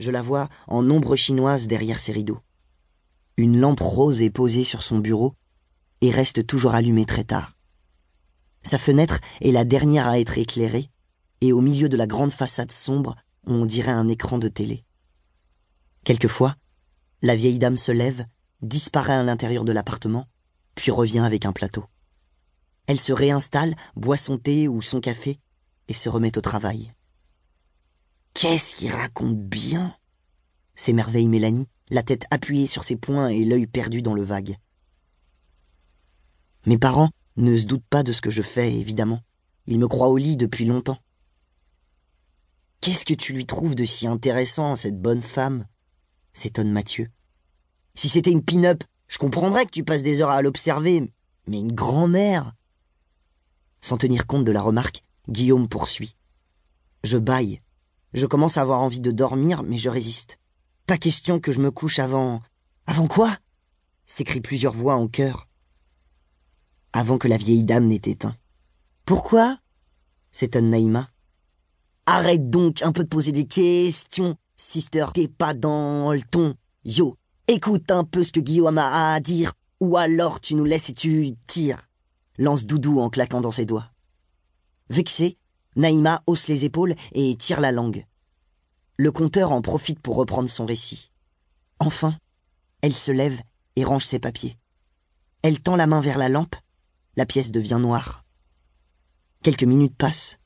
Je la vois en ombre chinoise derrière ses rideaux. Une lampe rose est posée sur son bureau et reste toujours allumée très tard. Sa fenêtre est la dernière à être éclairée, et au milieu de la grande façade sombre, on dirait un écran de télé. Quelquefois, la vieille dame se lève, disparaît à l'intérieur de l'appartement, puis revient avec un plateau. Elle se réinstalle, boit son thé ou son café, et se remet au travail. Qu'est-ce qu'il raconte bien s'émerveille Mélanie, la tête appuyée sur ses poings et l'œil perdu dans le vague. Mes parents ne se doutent pas de ce que je fais, évidemment. Ils me croient au lit depuis longtemps. Qu'est-ce que tu lui trouves de si intéressant, cette bonne femme? S'étonne Mathieu. Si c'était une pin-up, je comprendrais que tu passes des heures à l'observer, mais une grand-mère? Sans tenir compte de la remarque, Guillaume poursuit. Je baille. Je commence à avoir envie de dormir, mais je résiste. Pas question que je me couche avant. Avant quoi? s'écrient plusieurs voix en chœur. Avant que la vieille dame n'ait éteint. Pourquoi? s'étonne Naïma. Arrête donc un peu de poser des questions. Sister, t'es pas dans le ton. Yo, écoute un peu ce que Guillaume a à dire, ou alors tu nous laisses et tu tires. Lance Doudou en claquant dans ses doigts. Vexé, Naïma hausse les épaules et tire la langue. Le conteur en profite pour reprendre son récit. Enfin, elle se lève et range ses papiers. Elle tend la main vers la lampe, la pièce devient noire. Quelques minutes passent,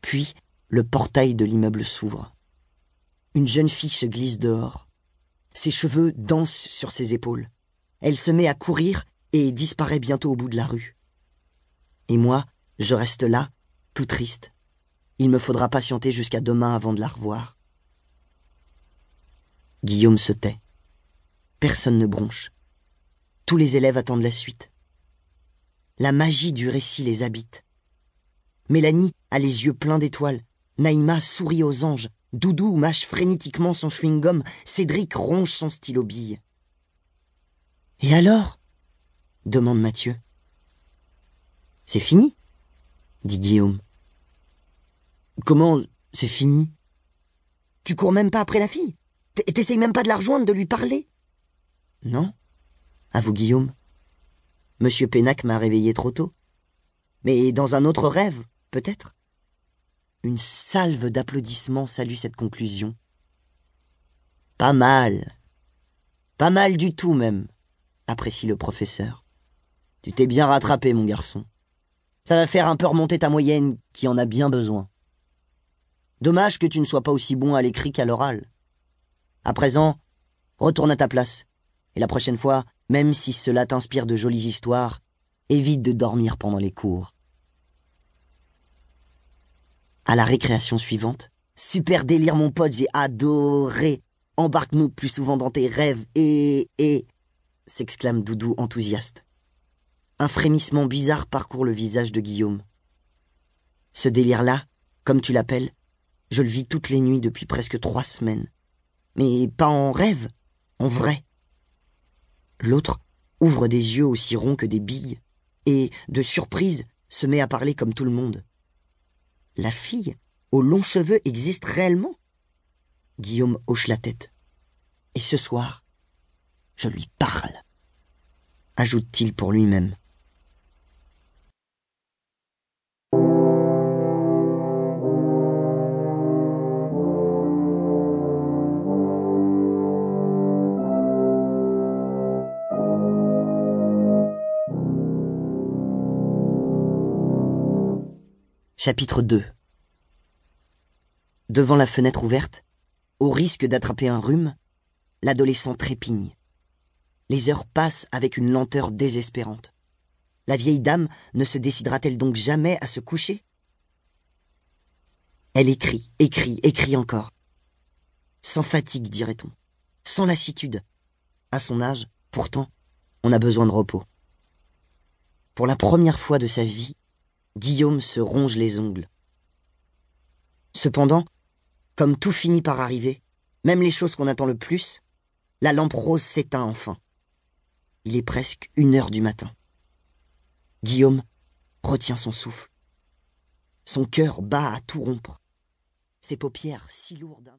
puis le portail de l'immeuble s'ouvre. Une jeune fille se glisse dehors. Ses cheveux dansent sur ses épaules. Elle se met à courir et disparaît bientôt au bout de la rue. Et moi, je reste là, triste. Il me faudra patienter jusqu'à demain avant de la revoir. Guillaume se tait. Personne ne bronche. Tous les élèves attendent la suite. La magie du récit les habite. Mélanie a les yeux pleins d'étoiles. Naïma sourit aux anges. Doudou mâche frénétiquement son chewing-gum, Cédric ronge son stylo bille. Et alors? demande Mathieu. C'est fini? dit Guillaume. Comment c'est fini? Tu cours même pas après la fille? T'essayes même pas de la rejoindre, de lui parler? Non, avoue Guillaume. Monsieur Pénac m'a réveillé trop tôt. Mais dans un autre rêve, peut-être? Une salve d'applaudissements salue cette conclusion. Pas mal. Pas mal du tout même, apprécie le professeur. Tu t'es bien rattrapé, mon garçon. Ça va faire un peu remonter ta moyenne, qui en a bien besoin. Dommage que tu ne sois pas aussi bon à l'écrit qu'à l'oral. À présent, retourne à ta place. Et la prochaine fois, même si cela t'inspire de jolies histoires, évite de dormir pendant les cours à la récréation suivante. Super délire mon pote, j'ai adoré. Embarque-nous plus souvent dans tes rêves et... et... s'exclame Doudou enthousiaste. Un frémissement bizarre parcourt le visage de Guillaume. Ce délire-là, comme tu l'appelles, je le vis toutes les nuits depuis presque trois semaines. Mais pas en rêve, en vrai. L'autre ouvre des yeux aussi ronds que des billes, et, de surprise, se met à parler comme tout le monde. La fille aux longs cheveux existe réellement? Guillaume hoche la tête. Et ce soir, je lui parle, ajoute-t-il pour lui-même. Chapitre 2 Devant la fenêtre ouverte, au risque d'attraper un rhume, l'adolescent trépigne. Les heures passent avec une lenteur désespérante. La vieille dame ne se décidera-t-elle donc jamais à se coucher? Elle écrit, écrit, écrit encore. Sans fatigue, dirait-on. Sans lassitude. À son âge, pourtant, on a besoin de repos. Pour la première fois de sa vie, Guillaume se ronge les ongles. Cependant, comme tout finit par arriver, même les choses qu'on attend le plus, la lampe rose s'éteint enfin. Il est presque une heure du matin. Guillaume retient son souffle. Son cœur bat à tout rompre. Ses paupières si lourdes.